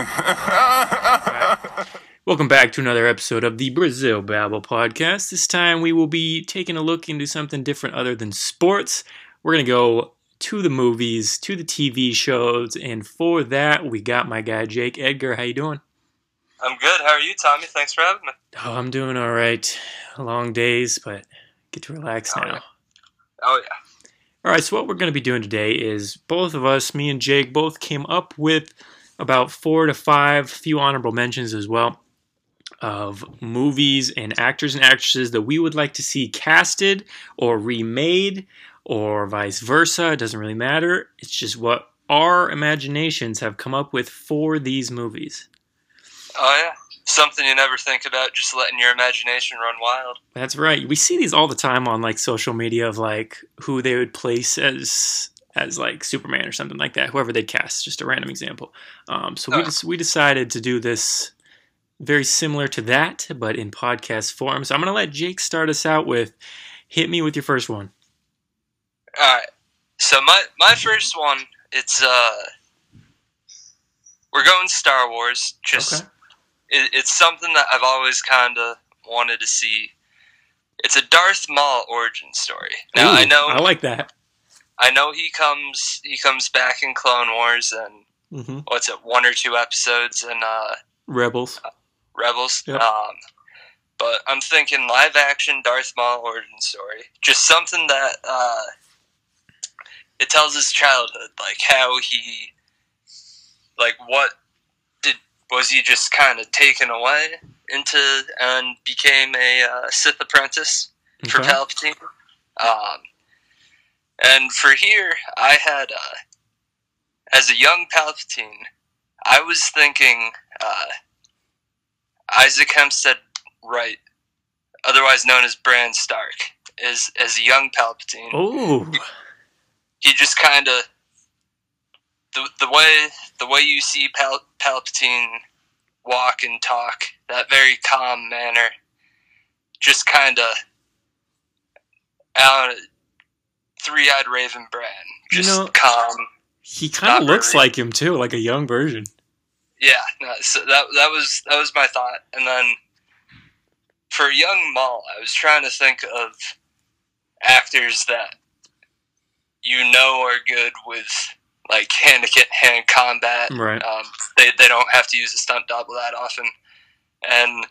Welcome back to another episode of the Brazil Babble podcast. This time we will be taking a look into something different other than sports. We're going to go to the movies, to the TV shows, and for that we got my guy Jake Edgar. How you doing? I'm good. How are you, Tommy? Thanks for having me. Oh, I'm doing all right. Long days, but get to relax Oh, now. yeah. Oh yeah. All right, so what we're going to be doing today is both of us, me and Jake, both came up with about four to five, few honorable mentions as well, of movies and actors and actresses that we would like to see casted or remade or vice versa. It doesn't really matter. It's just what our imaginations have come up with for these movies. Oh yeah. Something you never think about, just letting your imagination run wild. That's right. We see these all the time on like social media of like who they would place as as like Superman or something like that. Whoever they'd cast, just a random example. Um, so we just we decided to do this very similar to that, but in podcast form. So I'm gonna let Jake start us out with hit me with your first one. All right. So my my first one, it's uh, we're going Star Wars. Just Okay. it, it's something that I've always kind of wanted to see. It's a Darth Maul origin story. Now Ooh, I know I like that. I know he comes he comes back in Clone Wars and hmm what's it one or two episodes and uh Rebels. Rebels. Yep. Um, but I'm thinking live action Darth Maul origin story. Just something that uh, it tells his childhood, like how he, like what did was he just kind of taken away into and became a uh, Sith apprentice for Palpatine. Um, and for here, I had uh, as a young Palpatine, I was thinking. Uh, Isaac Hempstead Wright, otherwise known as Bran Stark, is as a young Palpatine. Oh, He just kind of the the way the way you see Pal- Palpatine walk and talk, that very calm manner, just kind of out three-eyed Raven Bran, You just know- calm. he kind of looks like him too, like a young version. Yeah, no, so that that was that was my thought, and then for young Maul, I was trying to think of actors that you know are good with like hand to hand combat. Right. Um, they they don't have to use a stunt double that often, and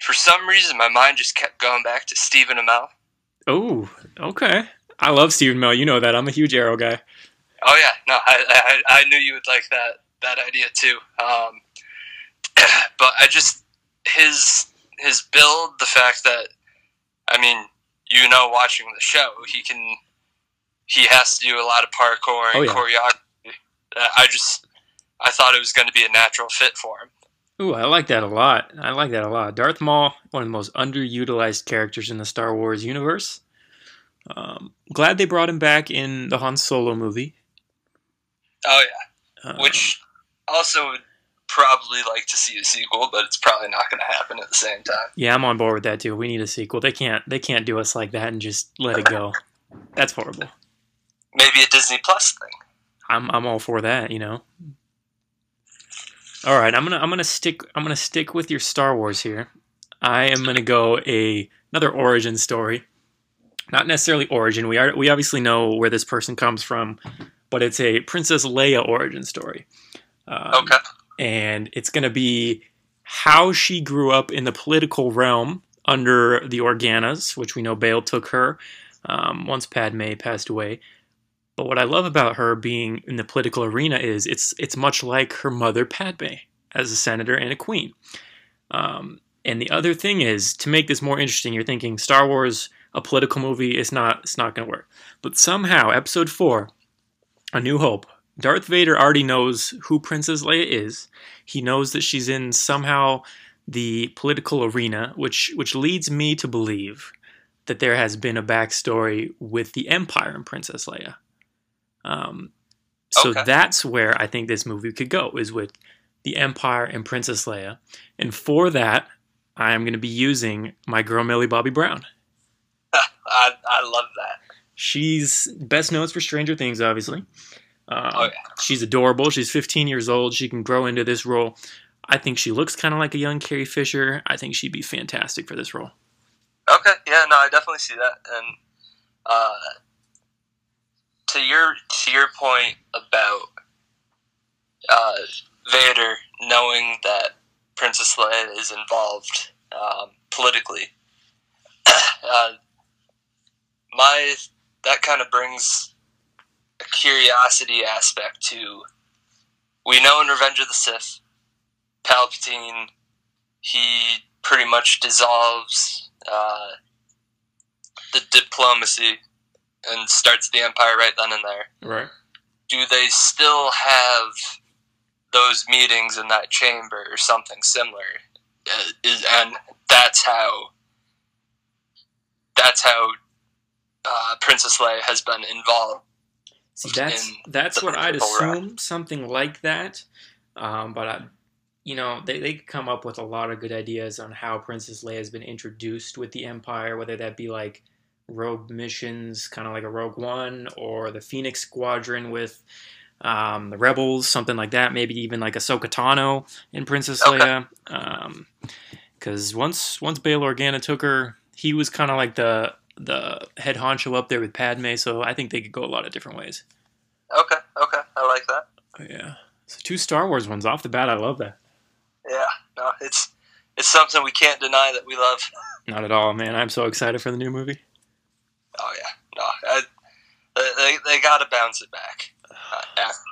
for some reason, my mind just kept going back to Stephen Amell. Oh, okay. I love Stephen Amell. You know that. I'm a huge Arrow guy. Oh yeah, no, I, I I knew you would like that that idea too. Um, but I just his his build, the fact that I mean, you know, watching the show, he can he has to do a lot of parkour and Oh, yeah. choreography. Uh, I just I thought it was going to be a natural fit for him. Ooh, I like that a lot. I like that a lot. Darth Maul, one of the most underutilized characters in the Star Wars universe. Um, glad they brought him back in the Han Solo movie. Oh yeah, Uh, which also would probably like to see a sequel, but it's probably not going to happen at the same time. yeah, I'm on board with that too. We need a sequel. They can't. They can't do us like that and just let it go. That's horrible. Maybe a Disney Plus thing. I'm I'm all for that. You know. All right, I'm gonna I'm gonna stick I'm gonna stick with your Star Wars here. I am gonna go a another origin story. Not necessarily origin. We are we obviously know where this person comes from, but it's a Princess Leia origin story. Um, Okay. and it's going to be how she grew up in the political realm under the Organas, which we know Bail took her um, once Padme passed away. But what I love about her being in the political arena is it's it's much like her mother Padme as a senator and a queen. Um, and the other thing is to make this more interesting, you're thinking Star Wars a political movie, it's not it's not going to work. But somehow, Episode Four, A New Hope, Darth Vader already knows who Princess Leia is. He knows that she's in somehow the political arena, which which leads me to believe that there has been a backstory with the Empire and Princess Leia. Um, so Okay. that's where I think this movie could go is with the Empire and Princess Leia, and for that, I am going to be using my girl Millie Bobby Brown. I, I love that. She's best known for Stranger Things, obviously. Um, Oh, yeah. She's adorable. She's 15 years old. She can grow into this role. I think she looks kind of like a young Carrie Fisher. I think she'd be fantastic for this role. Okay, yeah, no, I definitely see that. And uh, to your to your point about uh, Vader knowing that Princess Leia is involved um, politically, uh, my that kind of brings a curiosity aspect to. We know in Revenge of the Sith, Palpatine, he pretty much dissolves uh, the diplomacy and starts the empire right then and there. Right. Do they still have those meetings in that chamber or something similar? Uh, is, and that's how that's how uh, Princess Leia has been involved. See, that's in that's what I'd assume, something like that. Um, but I, you know, they they could come up with a lot of good ideas on how Princess Leia has been introduced with the Empire, whether that be like rogue missions, kind of like a Rogue One, or the Phoenix Squadron with um, the Rebels, something like that. Maybe even like Ahsoka Tano in Princess Okay. Leia. Because once once Bail Organa took her, he was kind of like the the head honcho up there with Padme. So I think they could go a lot of different ways. Okay, okay, I like that. Yeah. So two Star Wars ones off the bat. I love that. Yeah, no, it's it's something we can't deny that we love. Not at all, man. I'm so excited for the new movie. Oh yeah, no, I, they they got to bounce it back uh, after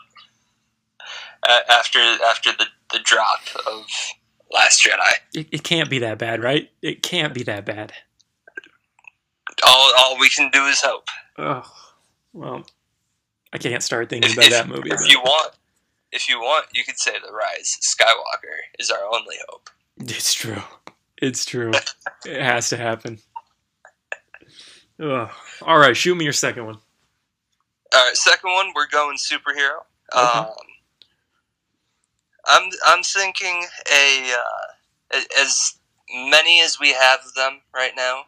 after after the the drop of Last Jedi. It, it can't be that bad, right? It can't be that bad. All all we can do is hope. Oh, well, I can't start thinking about if, that movie. if though. you want, if you want, you could say the rise Skywalker is our only hope. It's true. It's true. it has to happen. Ugh. All right, shoot me your second one. All right, second one, we're going superhero. Okay. Um, I'm I'm thinking a uh, as many as we have them right now.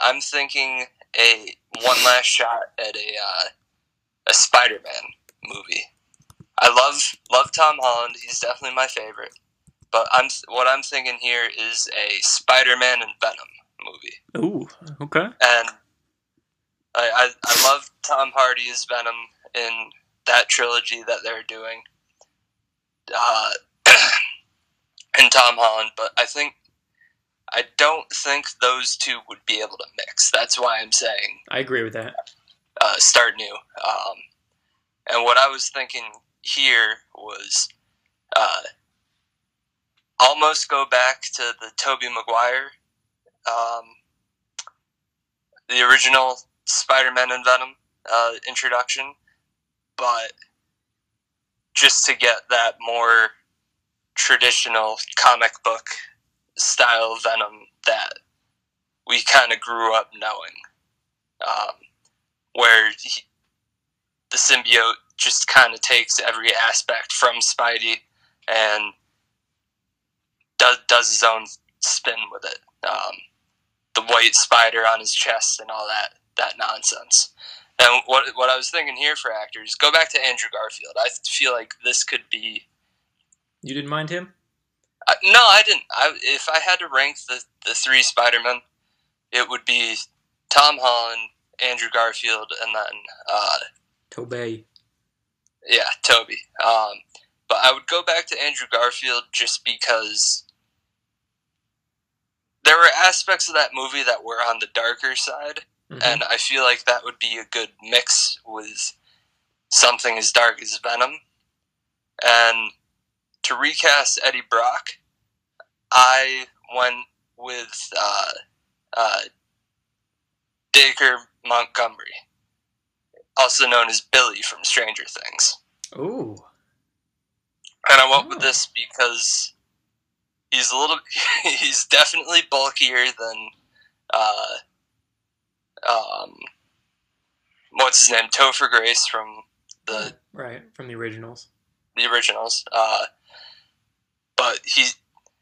I'm thinking a one last shot at a uh, a Spider-Man movie. I love love Tom Holland. He's definitely my favorite. But I'm what I'm thinking here is a Spider-Man and Venom movie Ooh, okay. and I, I, I love Tom Hardy's Venom in that trilogy that they're doing, uh, and Tom Holland. But I think I don't think those two would be able to mix. That's why I'm saying I agree with that. uh, start new. Um, and what I was thinking here was uh, almost go back to the Tobey Maguire, um, the original Spider-Man and Venom uh, introduction, but just to get that more traditional comic book style Venom that we kind of grew up knowing. Um, where he, the symbiote just kind of takes every aspect from Spidey and does does his own spin with it. Um, the white spider on his chest and all that that nonsense. And what what I was thinking here for actors, go back to Andrew Garfield. I feel like this could be. You didn't mind him? Uh, no, I didn't. I, if I had to rank the the three Spider Men, it would be Tom Holland, Andrew Garfield, and then uh, Tobey. yeah, Tobey. Um, but I would go back to Andrew Garfield just because there were aspects of that movie that were on the darker side, Mhm. and I feel like that would be a good mix with something as dark as Venom. And to recast Eddie Brock, I went with uh, uh, Dacre Montgomery, also known as Billy from Stranger Things. Ooh. And I went with Oh. this because he's a little, he's definitely bulkier than, uh, um, what's his name, Topher Grace from the Right, from the originals. the originals. Uh, but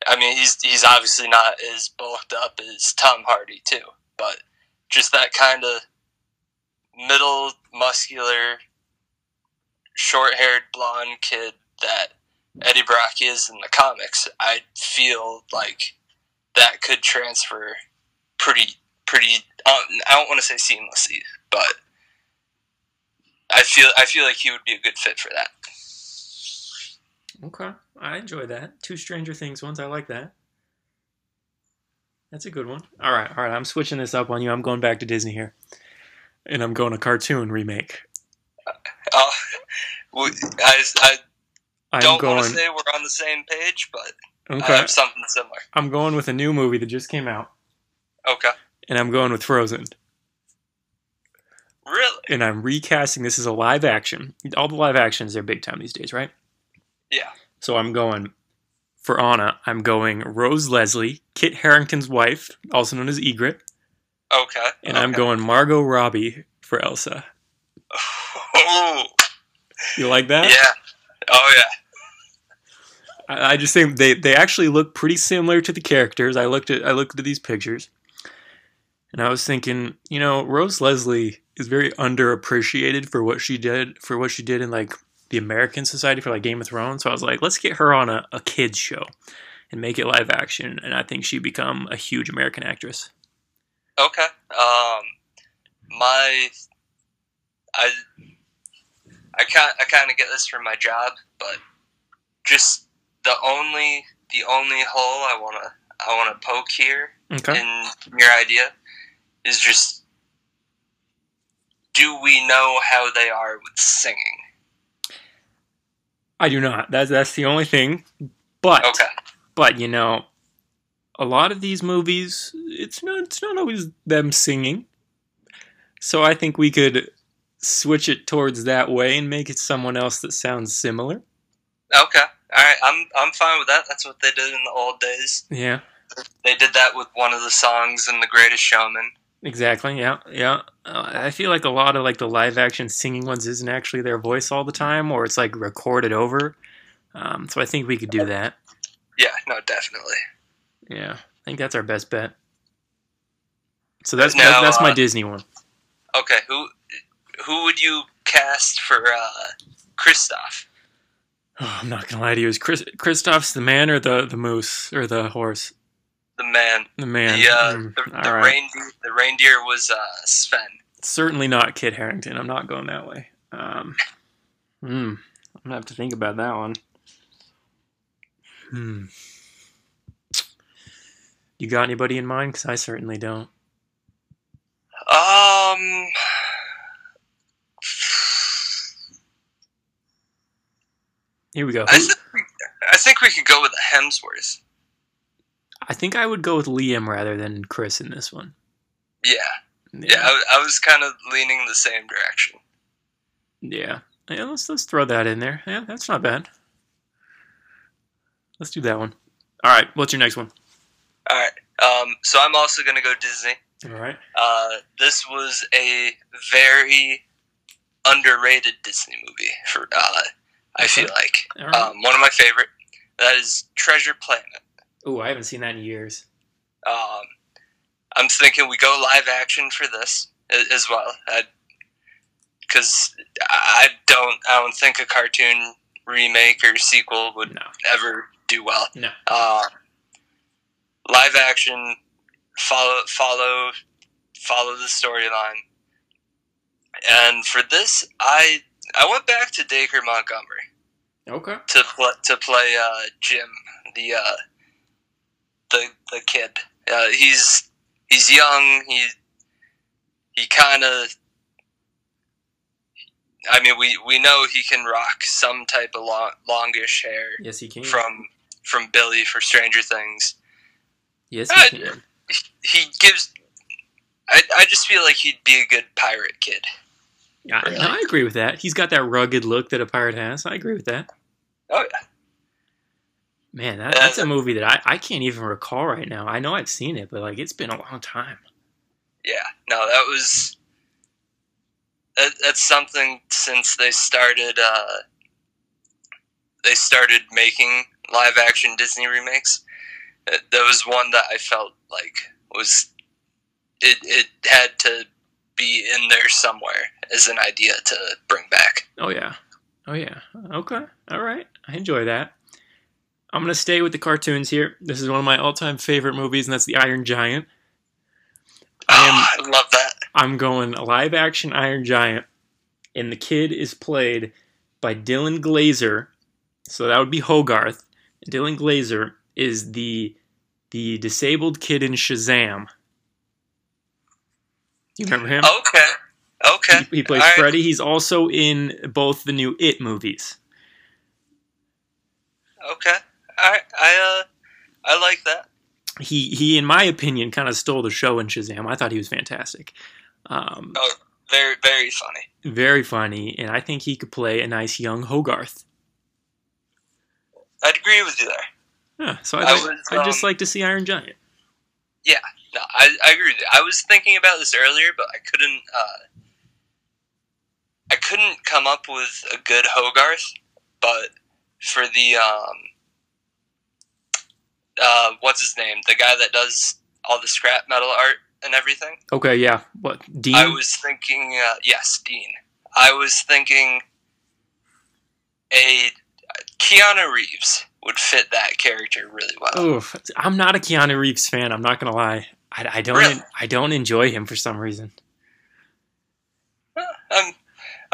I mean, he's he's obviously not as bulked up as Tom Hardy too. But just that kind of middle muscular short-haired blonde kid that Eddie Brock is in the comics, I feel like that could transfer pretty pretty. Um, I don't want to say seamlessly, but I feel I feel like he would be a good fit for that. Okay, I enjoy that. Two Stranger Things ones, I like that. That's a good one. All right, all right. I'm switching this up on you. I'm going back to Disney here, and I'm going a cartoon remake. Uh, I, I I'm don't going. want to say we're on the same page, but I have something similar. I'm going with a new movie that just came out, Okay, and I'm going with Frozen. really? And I'm recasting this as a live action. All the live actions they're big time these days, right? Yeah. So I'm going for Anna. I'm going Rose Leslie, Kit Harington's wife, also known as Ygritte, Okay, and I'm going Margot Robbie for Elsa. Oh, You like that? yeah. Oh yeah. I, I just think they, they actually look pretty similar to the characters. I looked at I looked at these pictures, and I was thinking, you know, Rose Leslie is very underappreciated for what she did for what she did in like the American Society for like Game of Thrones. So I was like, let's get her on a, a kids show and make it live action, and I think she'd become a huge American actress. Okay. Um, my, I, I kind I kind of get this from my job, but just the only the only hole I wanna I wanna poke here Okay. in your idea is just do we know how they are with singing? I do not. That's that's the only thing. But Okay. But you know, a lot of these movies, it's not it's not always them singing. So I think we could switch it towards that way and make it someone else that sounds similar. Okay. All right. I'm I'm fine with that. That's what they did in the old days. Yeah, They did that with one of the songs in The Greatest Showman. Exactly. Yeah, yeah. Uh, I feel like a lot of like the live action singing ones isn't actually their voice all the time, or it's like recorded over. Um, so I think we could do that. Yeah. No. Definitely. Yeah, I think that's our best bet. So that's Now, that's my uh, Disney one. Okay. Who who would you cast for uh, Kristoff? Oh, I'm not gonna lie to you. Is Chris, Kristoff's the man or the the moose or the horse? The man. The man. the uh, Mm, the, the right. reindeer. The reindeer was uh, Sven. Certainly not Kit Harington. I'm not going that way. Um, hmm. I'm gonna have to think about that one. Hmm. You got anybody in mind? Because I certainly don't. Um. Here we go. I think, we, I think we could go with the Hemsworth. I think I would go with Liam rather than Chris in this one. Yeah, yeah. I, I was kind of leaning the same direction. Yeah. Yeah, let's let's throw that in there. Yeah, that's not bad. Let's do that one. All right, what's your next one? All right. Um. So I'm also gonna go Disney. All right. Uh, this was a very underrated Disney movie. For uh, I feel like right. um, one of my favorite. That is Treasure Planet. Oh, I haven't seen that in years. Um, I'm thinking we go live action for this as well, because I don't I don't think a cartoon remake or sequel would No. ever do well. No. Uh, live action, follow follow follow the storyline, and for this, I I went back to Dacre Montgomery Okay. to play to play uh, Jim, the uh, the the kid. Uh, he's he's young. He he kind of. I mean, we, we know he can rock some type of long, longish hair Yes, he can. from from Billy for Stranger Things. yes, I- he can. He gives. I, I just feel like he'd be a good pirate kid. Yeah, I- I agree with that. He's got that rugged look that a pirate has. I agree with that. Oh yeah, Man, that, that's a movie that I, I can't even recall right now. I know I've seen it, but like it's been a long time. yeah. No, that was. That, that's something since they started. Uh, they started making live action Disney remakes. That, that was one that I felt like was. It it had to be in there somewhere as an idea to bring back. Oh yeah, Oh yeah. Okay. All right. I enjoy that. I'm gonna stay with the cartoons here. This is one of my all-time favorite movies, and that's The Iron Giant. I am. Oh, I love that. I'm going live-action Iron Giant, and the kid is played by Dylan Grazer. So that would be Hogarth. Dylan Grazer is the the disabled kid in Shazam. You remember him? Okay. Okay. He, he plays All right. Freddy. He's also in both the new It movies. Okay. Right. I uh, I like that. He he, in my opinion, kind of stole the show in Shazam. I thought he was fantastic. Um, Oh, very very funny. very funny, and I think he could play a nice young Hogarth. I'd agree with you there. Yeah, so I I'd, like- was, I'd just um, like to see Iron Giant. Yeah, no, I, I agree with you. I was thinking about this earlier, but I couldn't. Uh, I couldn't come up with a good Hogarth, but for the um, uh, what's his name? The guy that does all the scrap metal art and everything. Okay, yeah. What Dean? I was thinking, uh, yes, Dean. I was thinking a Keanu Reeves would fit that character really well. Oof, I'm not a Keanu Reeves fan. I'm not gonna lie. I, I don't. Really? I don't enjoy him for some reason.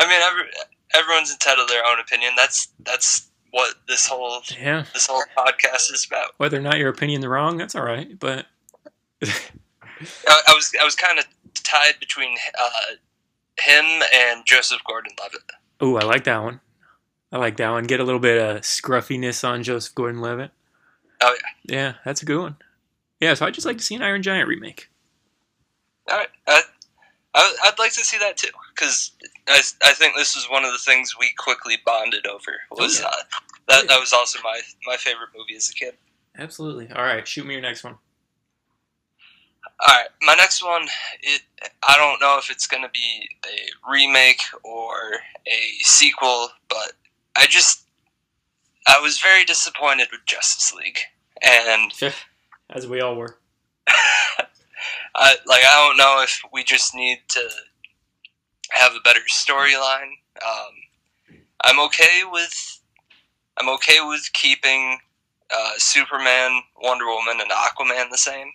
I mean, every, everyone's entitled to their own opinion. That's that's what this whole Yeah. this whole podcast is about. Whether or not your opinion's wrong, that's all right. But I, I was I was kind of tied between uh, him and Joseph Gordon-Levitt. oh, I like that one. I like that one. Get a little bit of scruffiness on Joseph Gordon-Levitt. Oh, yeah. Yeah, that's a good one. Yeah, so I'd just like to see an Iron Giant remake. All right, I, I, I'd like to see that too because I, I think this was one of the things we quickly bonded over. Was Oh, yeah. uh, that that was also my my favorite movie as a kid. Absolutely. All right, shoot me your next one. All right, my next one. It I don't know if it's going to be a remake or a sequel, but I just I was very disappointed with Justice League, and As we all were. I like I don't know if we just need to have a better storyline. Um, I'm okay with I'm okay with keeping uh, Superman, Wonder Woman, and Aquaman the same.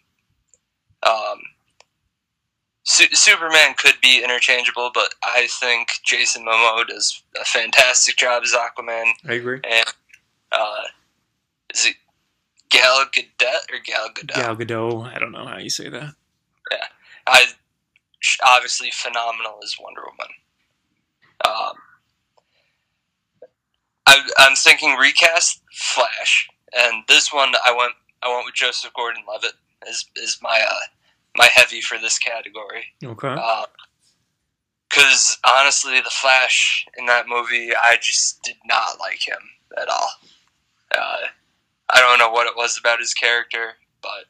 Um, Su- Superman could be interchangeable, but I think Jason Momoa does a fantastic job as Aquaman. I agree. And uh, is it Gal Gadot or Gal Gadot? Gal Gadot. I don't know how you say that. I obviously phenomenal as Wonder Woman. Um, I, I'm thinking recast Flash, and this one I went I went with Joseph Gordon-Levitt is is my uh, my heavy for this category. Okay. Because honestly, the Flash in that movie, I just did not like him at all. Uh, I don't know what it was about his character, but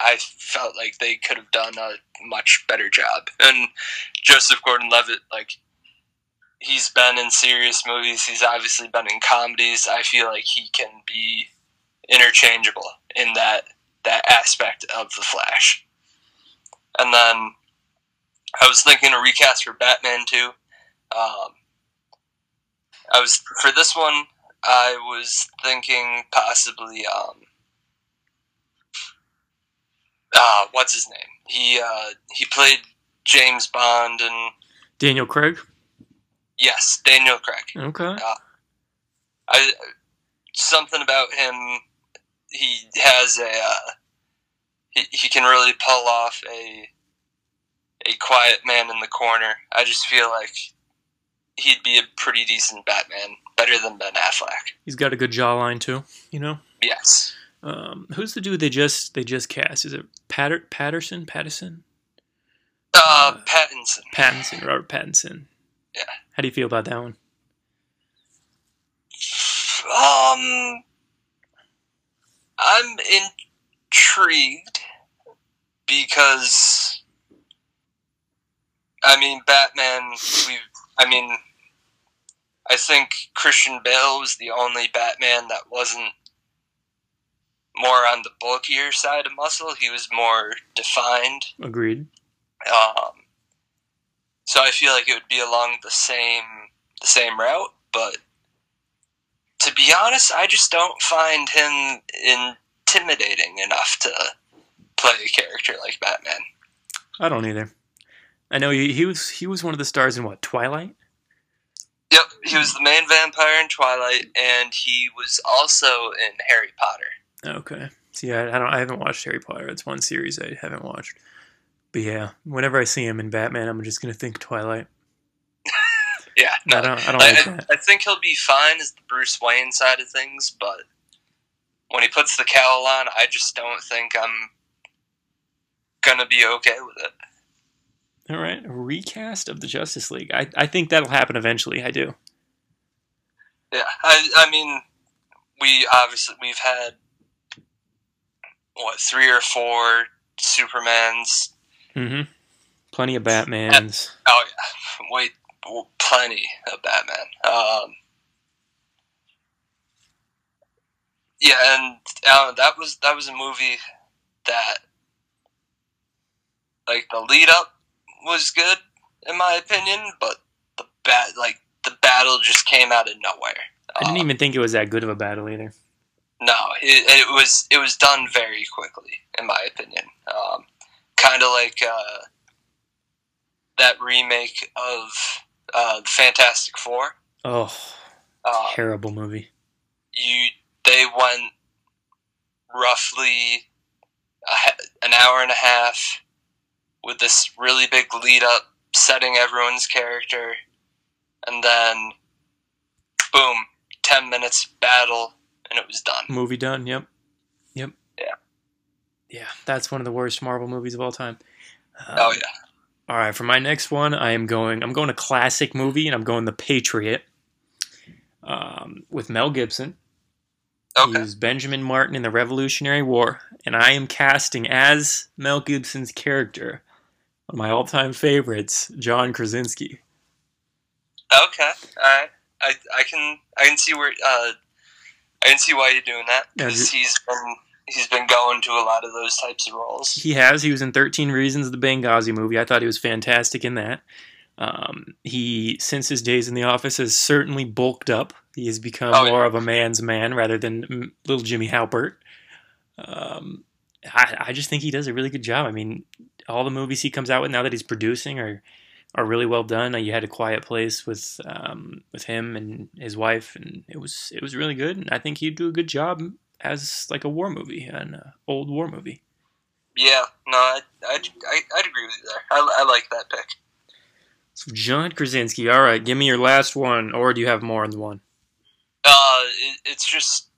I felt like they could have done a much better job. And Joseph Gordon-Levitt, like he's been in serious movies. He's obviously been in comedies. I feel like he can be interchangeable in that that aspect of the Flash. And then I was thinking a recast for Batman too. Um, I was for this one. I was thinking possibly. Um, uh, what's his name? He uh, he played James Bond and Daniel Craig. yes, Daniel Craig. Okay. I something about him. He has a. Uh, he he can really pull off a. A quiet man in the corner. I just feel like he'd be a pretty decent Batman, better than Ben Affleck. He's got a good jawline too. You know. Yes. Um, who's the dude they just they just cast? Is it Patter, Patterson? Patterson? Uh, Pattinson. Pattinson. Robert Pattinson. Yeah. How do you feel about that one? Um, I'm intrigued because I mean Batman. We, I mean, I think Christian Bale was the only Batman that wasn't more on the bulkier side of muscle. He was more defined. Agreed. Um, so I feel like it would be along the same the same route, but to be honest, I just don't find him intimidating enough to play a character like Batman. I don't either. I know he, he was he was one of the stars in what Twilight. Yep, he was the main vampire in Twilight, and he was also in Harry Potter. Okay. See, I, I don't I haven't watched Harry Potter. It's one series I haven't watched. But yeah, whenever I see him in Batman, I'm just gonna think Twilight. Yeah, no, I don't I don't I, like I, that. I think he'll be fine as the Bruce Wayne side of things, but when he puts the cowl on, I just don't think I'm gonna be okay with it. All right, a recast of the Justice League. I I think that'll happen eventually. I do. Yeah, I, I mean, we obviously we've had what three or four Supermans. Mm-hmm. Plenty of Batmans. Oh yeah, wait, well, plenty of Batman. Um, yeah, and uh, that was that was a movie that, like, the lead up was good in my opinion, but the bat like the battle just came out of nowhere. I didn't Um, even think it was that good of a battle either. No, it, it was it was done very quickly, in my opinion. Um, kind of like uh, that remake of uh, the Fantastic Four. Oh, Um, terrible movie. you they went roughly a, an hour and a half with this really big lead up, setting everyone's character, and then boom, ten minutes battle, and it was done. Movie done. Yep. Yep. Yeah. Yeah, that's one of the worst Marvel movies of all time. Um, Oh yeah. All right, for my next one, I am going. I'm going a classic movie, and I'm going The Patriot, um, with Mel Gibson. Okay. He's Benjamin Martin in the Revolutionary War, and I am casting as Mel Gibson's character, one of my all-time favorites, John Krasinski. Okay, alright. I I can I can see where uh I can see why you're doing that because ju- he's been he's been going to a lot of those types of roles. He has. He was in 13 Reasons, the Benghazi movie. I thought he was fantastic in that. Um, he, since his days in the office, has certainly bulked up. He has become Oh, yeah. more of a man's man rather than little Jimmy Halpert. Um, I, I just think he does a really good job. I mean, all the movies he comes out with now that he's producing are are really well done. You had a Quiet Place with um, with him and his wife, and it was it was really good. And I think he'd do a good job as like a war movie, an uh, old war movie. Yeah, no, I I I I'd agree with you there. I, I like that pick. So John Krasinski. All right, give me your last one, or do you have more than one? Uh, it, it's just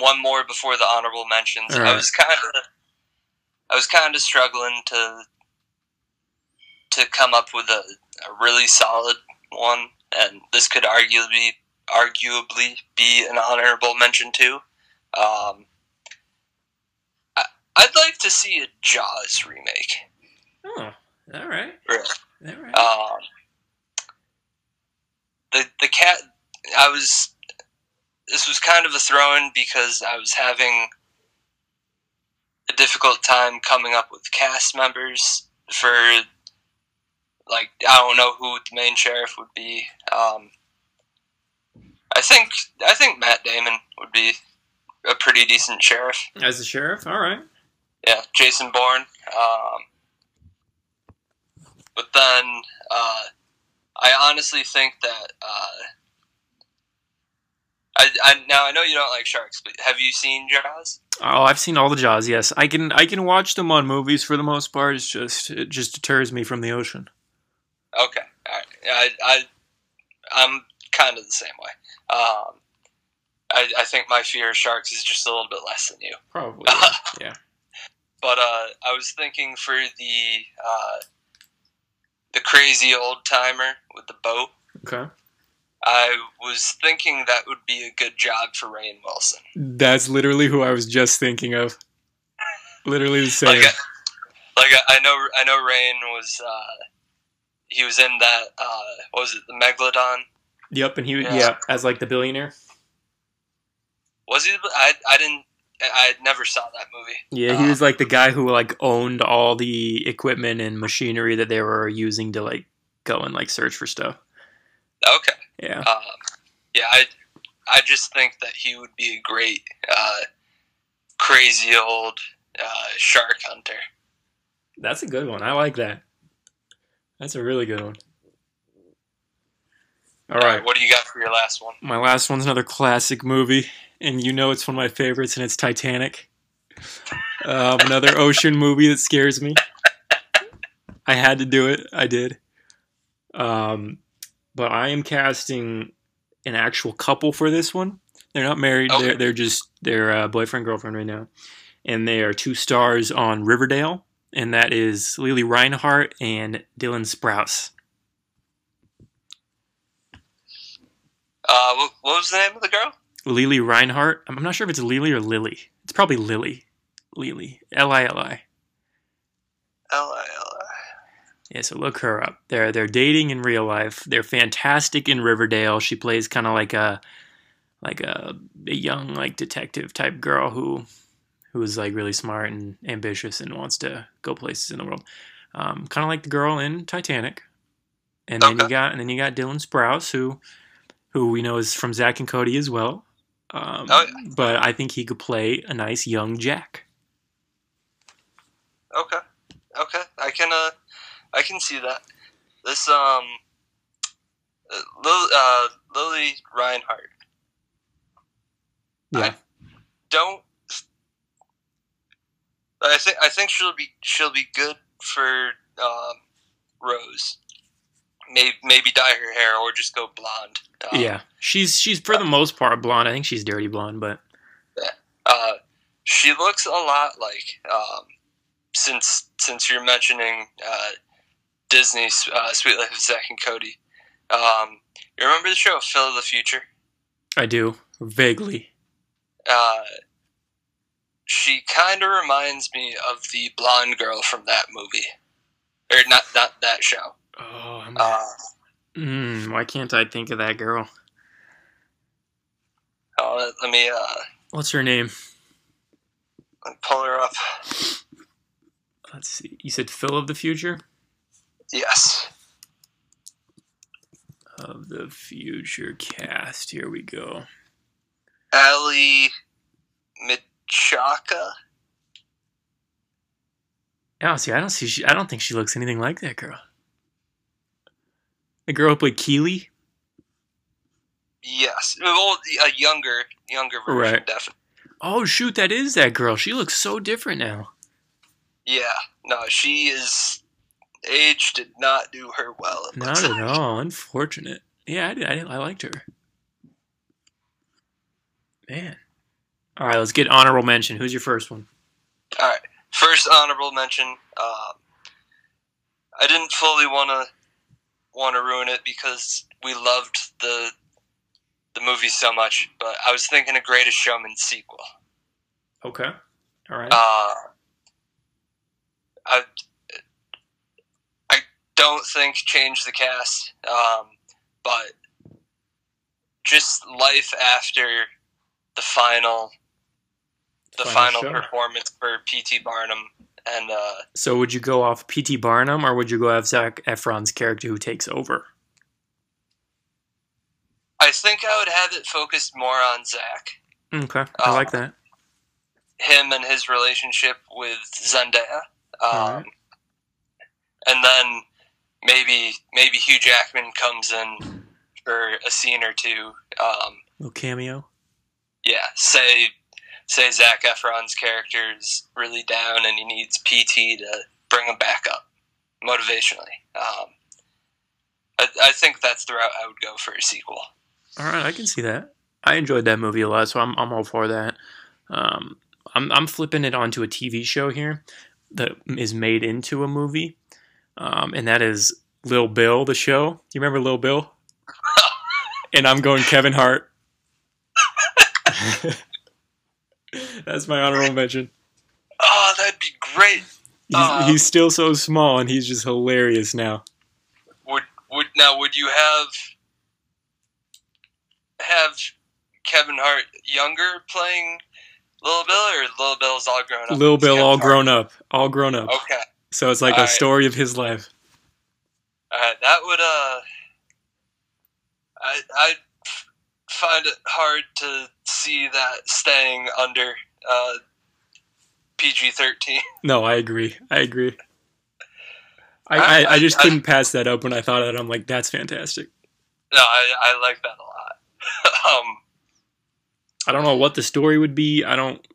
one more before the honorable mentions. All I was kind of I was kind of struggling to to come up with a, a really solid one, and this could arguably arguably be an honorable mention too. Um, I, I'd like to see a Jaws remake. Oh, all right, Really. all right. Um, the the cat. I was. This was kind of a throw-in because I was having a difficult time coming up with cast members for. Like I don't know who the main sheriff would be. Um, I think I think Matt Damon would be a pretty decent sheriff. As a sheriff, all right. Yeah, Jason Bourne. Um, but then uh, I honestly think that uh, I, I now I know you don't like sharks, but have you seen Jaws? Oh, I've seen all the Jaws. Yes, I can. I can watch them on movies for the most part. It's just it just deters me from the ocean. Okay, all right. I, I I'm kind of the same way. Um, I, I think my fear of sharks is just a little bit less than you. Probably. yeah. But uh, I was thinking for the uh, the crazy old timer with the boat. Okay. I was thinking that would be a good job for Rainn Wilson. That's literally who I was just thinking of. Literally the same. Like, I, like I, I know, I know Rainn was. Uh, he was in that. Uh, what was it? The Megalodon. yep, and he Yeah. yeah. as like the billionaire. Was he? the- I, I didn't. I never saw that movie. Yeah, he Uh, was like the guy who like owned all the equipment and machinery that they were using to like go and like search for stuff. Okay. Yeah. Um, yeah, I, I just think that he would be a great uh, crazy old uh, shark hunter. That's a good one. I like that. That's a really good one. All right. What do you got for your last one? My last one's another classic movie, and you know it's one of my favorites, and it's Titanic. Um, another ocean movie that scares me. I had to do it. I did. Um, but I am casting an actual couple for this one. They're not married. Okay. They're they're just they're uh, boyfriend girlfriend right now, and they are two stars on Riverdale, and that is Lili Reinhart and Dylan Sprouse. Uh, what, what was the name of the girl? Lili Reinhart. I'm not sure if it's Lily or Lily. It's probably Lily. Lily. L I L I. L I L I. Yeah, so look her up. They're they're dating in real life. They're fantastic in Riverdale. She plays kind of like a like a, a young like detective type girl who who is like really smart and ambitious and wants to go places in the world. Um, kind of like the girl in Titanic. And then you got and then you got Dylan Sprouse who who we know is from Zack and Cody as well. Um, Oh, yeah. But I think he could play a nice young Jack. Okay. Okay. I can uh I can see that. This um uh, Lil, uh, Lili Reinhart. Yeah. Don't I think I think she'll be she'll be good for um, Rose. Maybe maybe dye her hair or just go blonde. Um, yeah, she's she's for the most part blonde. I think she's dirty blonde, but Uh, she looks a lot like um, since since you're mentioning uh, Disney's uh, Sweet Life of Zack and Cody. Um, you remember the show Phil of the Future? I do vaguely. She kind of reminds me of the blonde girl from that movie, or not not that show. Oh, I'm, Uh, mm, why can't I think of that girl? oh, let, let me uh, What's her name? let me pull her up. Let's see. You said Phil of the Future. Yes. Of the Future cast. Here we go. Aly Michalka. Yeah, see, I don't see. She, I don't think she looks anything like that girl. The girl who played Keely. Yes. Well, a younger, younger version, Right. definitely. Oh shoot, that is that girl. She looks so different now. Yeah. No, she is. Age did not do her well. Not at all. Unfortunate. Yeah, I did. I, I liked her. Man. All right, let's get honorable mention. Who's your first one? All right. First honorable mention. Um, I didn't fully want to want to ruin it because we loved the the movie so much, but I was thinking a Greatest Showman sequel. Okay. All right. Uh, I I don't think change the cast, um, but just life after the final the Final final, performance for P.T. Barnum and uh, so would you go off P.T. Barnum or would you go off Zac Efron's character who takes over? I think I would have it focused more on Zac, Okay. I Uh, like that. him and his relationship with Zendaya, um, Alright. and then maybe maybe Hugh Jackman comes in for a scene or two. Um, little cameo. yeah, say say Zac Efron's character is really down and he needs PT to bring him back up motivationally. Um, I, I think that's the route I would go for a sequel. All right, I can see that. I enjoyed that movie a lot, so I'm I'm all for that. Um, I'm I'm flipping it onto a TV show here that is made into a movie, um, and that is Lil Bill, the show. Do you remember Lil Bill? and I'm going Kevin Hart. That's my honorable mention. Oh, that'd be great. He's, Uh, he's still so small, and he's just hilarious now. Would would now would you have have Kevin Hart younger playing Little Bill or Little Bill's all grown up? Little Bill, Kevin all Hart? grown up, all grown up. Okay, So it's like a Alright. story of his life. all right, that would uh, I I find it hard to see that staying under uh, PG thirteen. No, I agree. I agree. I, I, I just couldn't pass that up when I thought of it. I'm like, that's fantastic. No, I, I like that a lot. um, I don't know what the story would be. I don't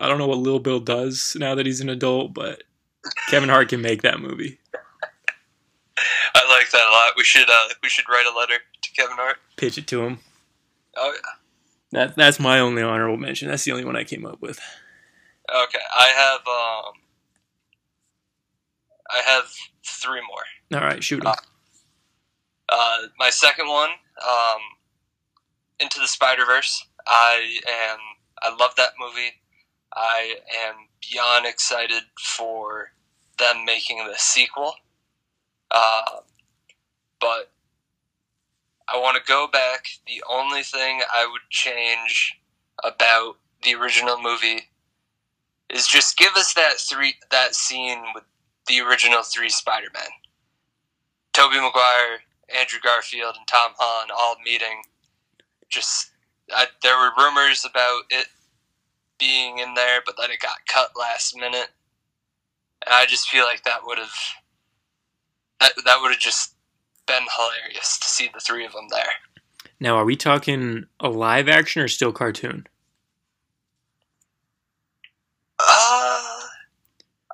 I don't know what Lil Bill does now that he's an adult, but Kevin Hart can make that movie. I like that a lot. We should uh, we should write a letter to Kevin Hart. Pitch it to him. Oh yeah. That that's my only honorable mention. That's the only one I came up with. Okay, I have um, I have three more. All right, shoot 'em. Uh, my second one, um, Into the Spider Verse. I am. I love that movie. I am beyond excited for them making the sequel. Uh, but I want to go back. The only thing I would change about the original movie is just give us that three that scene with the original three Spider Men. Tobey Maguire, Andrew Garfield, and Tom Holland all meeting. Just I, there were rumors about it being in there, but then it got cut last minute. And I just feel like that would have that that would have just been hilarious to see the three of them there. Now, are we talking a live action or still cartoon? Uh,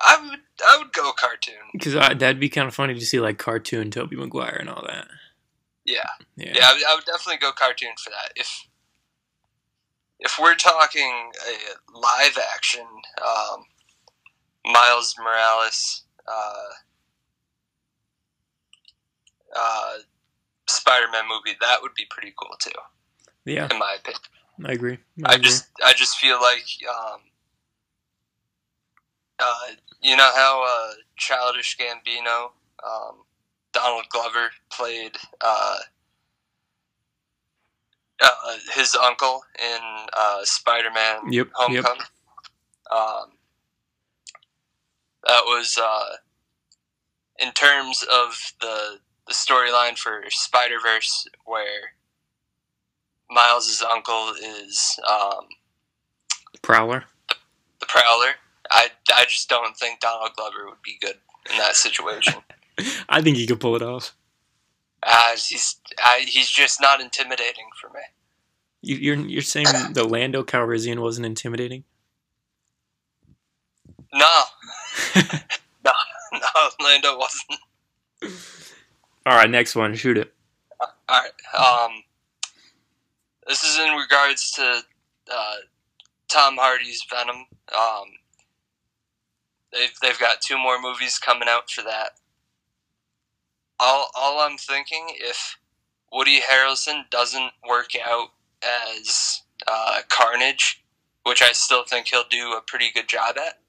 I would I would go cartoon. Because that'd be kind of funny to see like cartoon Tobey Maguire and all that. Yeah. Yeah. Yeah, I would, I would definitely go cartoon for that. If if we're talking a live action, um, Miles Morales, uh, uh, Spider-Man movie, that would be pretty cool too, Yeah, in my opinion. I agree. I, I agree. just I just feel like um, uh, you know how uh, Childish Gambino, um, Donald Glover played uh, uh, his uncle in uh, Spider-Man Yep, yep. Homecoming. Um, that was uh, in terms of the the storyline for Spider Verse, where Miles' uncle is um, Prowler. the Prowler. I, I just don't think Donald Glover would be good in that situation. I think he could pull it off. uh, he's I, he's just not intimidating for me. You, you're you're saying the Lando Calrissian wasn't intimidating? No, no, no. Lando wasn't. All right, next one. Shoot it. All right. Um, this is in regards to uh, Tom Hardy's Venom. Um, they've they've got two more movies coming out for that. All all I'm thinking if Woody Harrelson doesn't work out as uh, Carnage, which I still think he'll do a pretty good job at,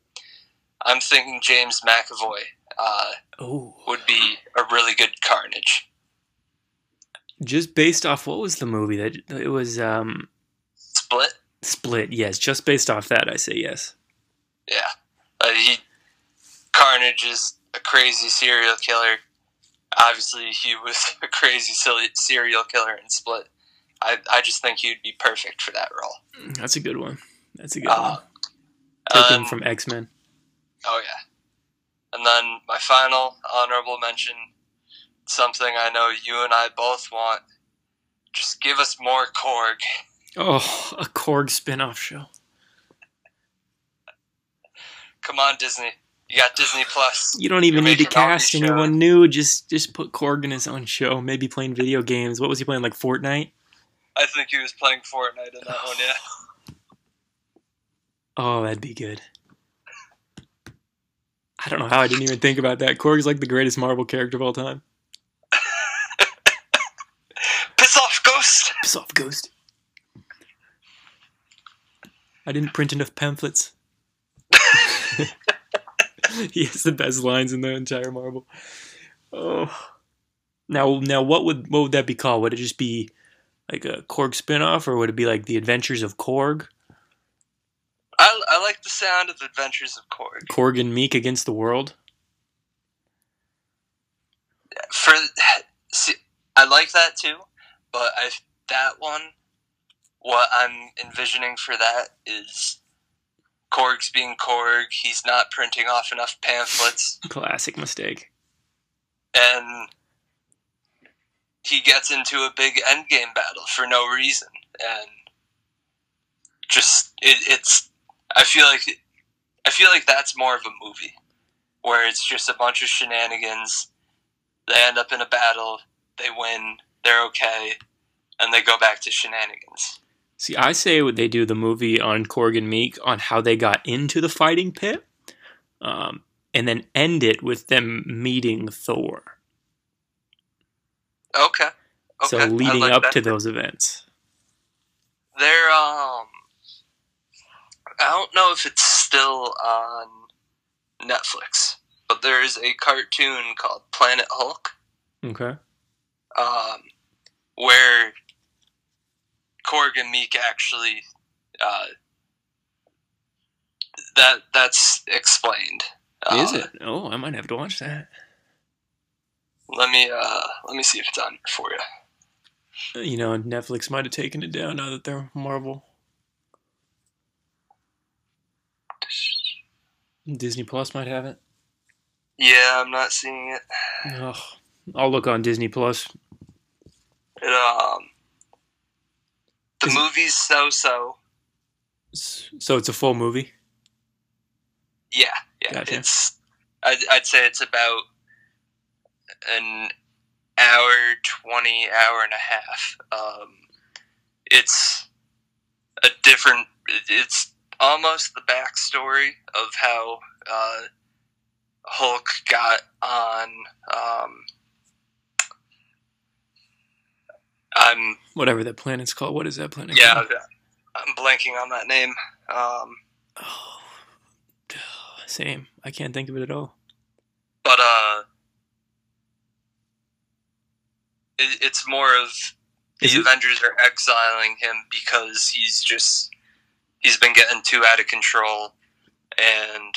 I'm thinking James McAvoy uh, would be a really good Carnage. just based off what was the movie that it was? Um, Split. Split. Yes, just based off that, I say yes. Yeah, uh, he Carnage is a crazy serial killer. Obviously, he was a crazy silly serial killer in Split. I, I just think he'd be perfect for that role. That's a good one. That's a good Uh, one. Taken um, from X Men. Oh yeah, and then my final honorable mention, something I know you and I both want. Just give us more Korg. Oh, a Korg spin-off show. Come on, Disney. You got Disney Plus. You don't even You're need to making all these cast anyone new. Just just put Korg in his own show. Maybe playing video games. What was he playing? Like Fortnite? I think he was playing Fortnite in that one. Yeah. Oh, that'd be good. I don't know how I didn't even think about that. Korg's like the greatest Marvel character of all time. Piss off, Ghost. Piss off, Ghost. I didn't print enough pamphlets. he has the best lines in the entire Marvel. Oh. Now, now, what would what would that be called? Would it just be like a Korg spinoff, or would it be like the Adventures of Korg? I, I like the sound of Adventures of Korg. Korg and Miek against the world? For see, I like that too, but I that one what I'm envisioning for that is Korg's being Korg. He's not printing off enough pamphlets, Classic mistake. and he gets into a big endgame battle for no reason, and just it, it's. I feel like I feel like that's more of a movie where it's just a bunch of shenanigans. They end up in a battle, they win, they're okay, and they go back to shenanigans. See, I say what they do the movie on Korg and Miek on how they got into the fighting pit, um, and then end it with them meeting Thor. Okay. okay. so leading like up that. to those events. They're um I don't know if it's still on Netflix, but there is a cartoon called Planet Hulk, Okay. um, where Korg and Miek actually uh, that that's explained. Is Uh, it? Oh, I might have to watch that. Let me uh, let me see if it's on for you. You know, Netflix might have taken it down now that they're Marvel. Disney Plus might have it. Yeah, I'm not seeing it. Ugh. I'll look on Disney Plus. It um, the Is movie's so so. So it's a full movie. Yeah, yeah. Gotcha. It's I'd, I'd say it's about an hour, twenty hour and a half. Um, it's a different. It's almost the backstory of how uh, Hulk got on. Um, I'm Whatever that planet's called. What is that planet? yeah. called? I'm blanking on that name. Um, Oh, same. I can't think of it at all. but uh, it, it's more of the Is it- Avengers are exiling him because he's just he's been getting too out of control, and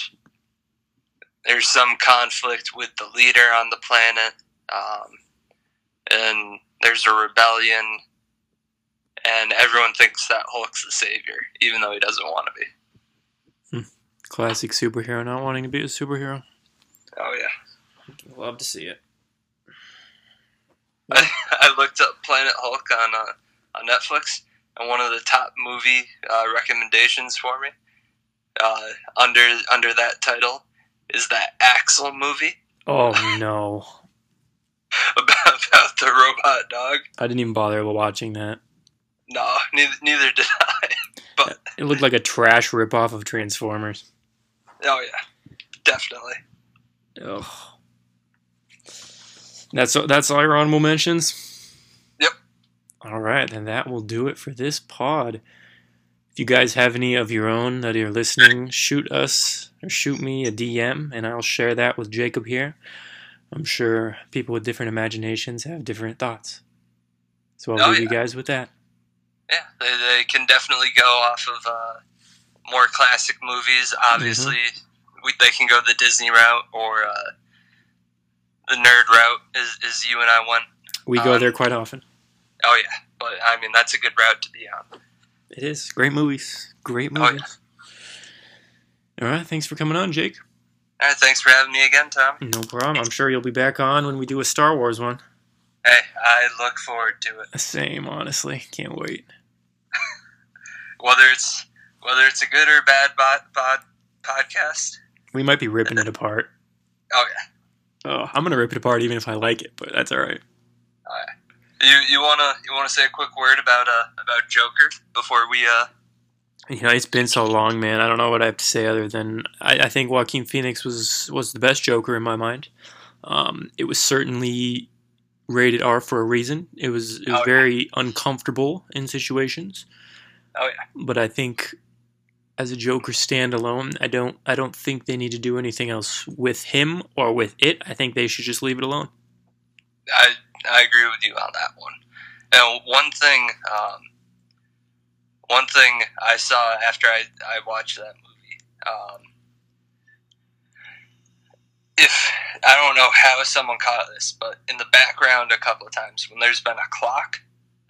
there's some conflict with the leader on the planet, um, and there's a rebellion, and everyone thinks that Hulk's the savior, even though he doesn't want to be. Classic superhero not wanting to be a superhero. Oh yeah. Love to see it. I, I looked up Planet Hulk on uh, on Netflix, and one of the top movie uh, recommendations for me uh, under under that title is that Axel movie Oh no. about, about the robot dog. I didn't even bother watching that. No, neither, neither did I. But it looked like a trash ripoff of Transformers. Oh yeah, definitely. Ugh. That's that's all your honorable mentions. All right, then that will do it for this pod. If you guys have any of your own that are listening, shoot us or shoot me a DM, and I'll share that with Jacob here. I'm sure people with different imaginations have different thoughts. So I'll Oh, leave you guys with that. Yeah, they, they can definitely go off of uh, more classic movies. Obviously, we, they can go the Disney route or uh, the nerd route, as, as you and I went. We go Um, there quite often. Oh yeah, but I mean that's a good route to be on. It is great movies. Great Oh, yeah. movies. All right, thanks for coming on, Jake. All right, thanks for having me again, Tom. No problem. I'm sure you'll be back on when we do a Star Wars one. Hey, I look forward to it. Same, honestly. Can't wait. Whether it's whether it's a good or bad bod, bod, podcast. We might be ripping it apart. Oh yeah. Oh, I'm gonna rip it apart even if I like it, but that's all right. You you wanna you wanna say a quick word about uh about Joker before we uh You know, it's been so long, man. I don't know what I have to say other than I, I think Joaquin Phoenix was was the best Joker in my mind. Um, it was certainly rated R for a reason. It was it was Oh, yeah. very uncomfortable in situations. Oh, yeah. But I think as a Joker standalone, I don't I don't think they need to do anything else with him or with it. I think they should just leave it alone. I I agree with you on that one. And one thing um one thing I saw after I I watched that movie um if I don't know how someone caught this, but in the background a couple of times when there's been a clock,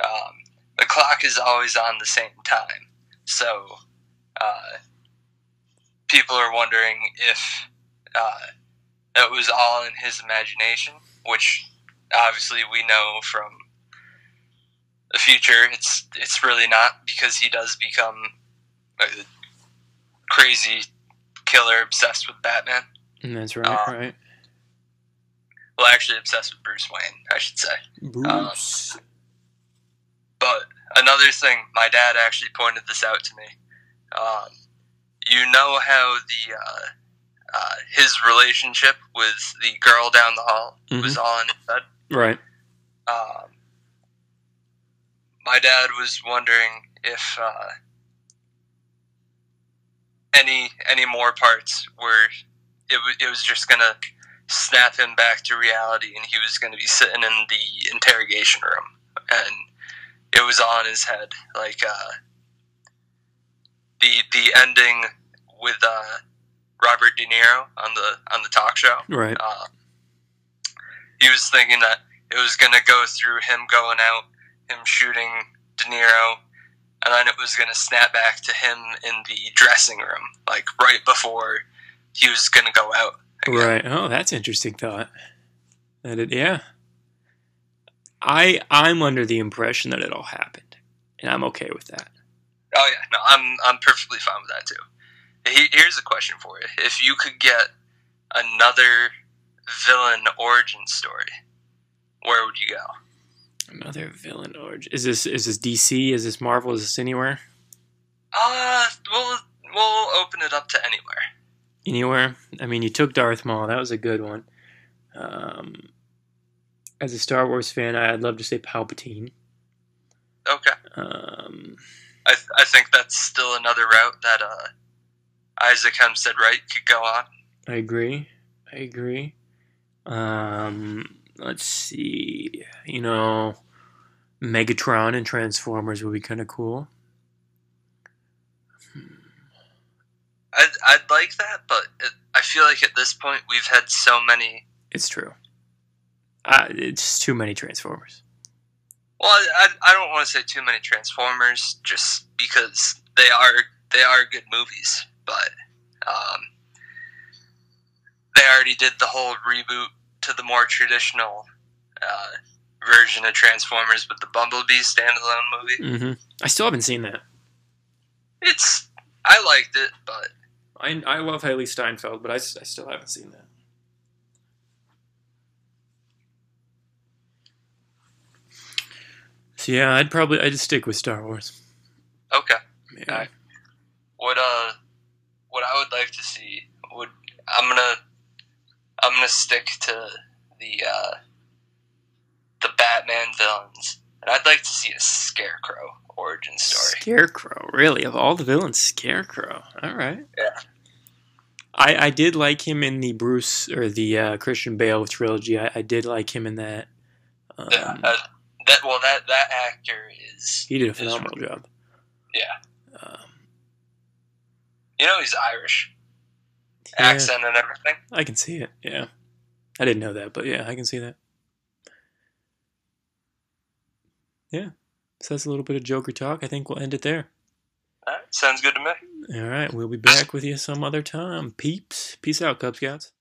um, the clock is always on the same time. So uh, people are wondering if uh, it was all in his imagination, which obviously we know from the future it's it's really not because he does become a crazy killer obsessed with Batman. That's right, Uh, right. Well, actually obsessed with Bruce Wayne, I should say. Bruce. But another thing, my dad actually pointed this out to me. Um, you know how the uh, uh, his relationship with the girl down the hall was all in his head. Right. Um, my dad was wondering if uh, any any more parts were it, wa- it was just gonna snap him back to reality, and he was gonna be sitting in the interrogation room, and it was all in his head, like uh, the the ending with uh, Robert De Niro on the on the talk show Right. uh, he was thinking that it was going to go through him going out, him shooting De Niro, and then it was going to snap back to him in the dressing room, like right before he was going to go out. again. Right. Oh, that's interesting thought. That it, yeah. I I'm under the impression that it all happened, and I'm okay with that. Oh yeah, no, I'm I'm perfectly fine with that too. Here's a question for you: If you could get another villain origin story, where would you go? Another villain origin. Is this is this DC? Is this Marvel? Is this anywhere? Uh, we'll we'll open it up to anywhere. Anywhere? I mean, you took Darth Maul. That was a good one. Um, as a Star Wars fan, I'd love to say Palpatine. Okay. Um, I, th- I think that's still another route that uh, Isaac Hempstead Wright could go on. I agree. I agree. Um, let's see. You know, Megatron and Transformers would be kind of cool. I'd, I'd like that, but it, I feel like at this point we've had so many. It's true. Uh, it's too many Transformers. Well, I, I, I don't want to say too many Transformers, just because they are they are good movies, but um, they already did the whole reboot to the more traditional uh, version of Transformers with the Bumblebee standalone movie. hmm I still haven't seen that. It's I liked it, but I, I love Hailee Steinfeld, but I, I still haven't seen that. So yeah, I'd probably I'd stick with Star Wars. okay. Yeah. Alright. what uh what I would like to see would I'm gonna I'm gonna stick to the uh the Batman villains. And I'd like to see a scarecrow origin story. Scarecrow, really? Of all the villains, Scarecrow. All right. Yeah. I, I did like him in the Bruce or the uh, Christian Bale trilogy. I, I did like him in that. Um, yeah, uh, that well that that actor is he did a is- phenomenal job. Yeah. Um, You know he's Irish. Yeah, Accent and everything. I can see it. Yeah, I didn't know that, but yeah, I can see that. Yeah, so that's a little bit of Joker talk. I think we'll end it there. Alright, sounds good to me. All right, we'll be back with you some other time. Peeps, peace out, Cub Scouts.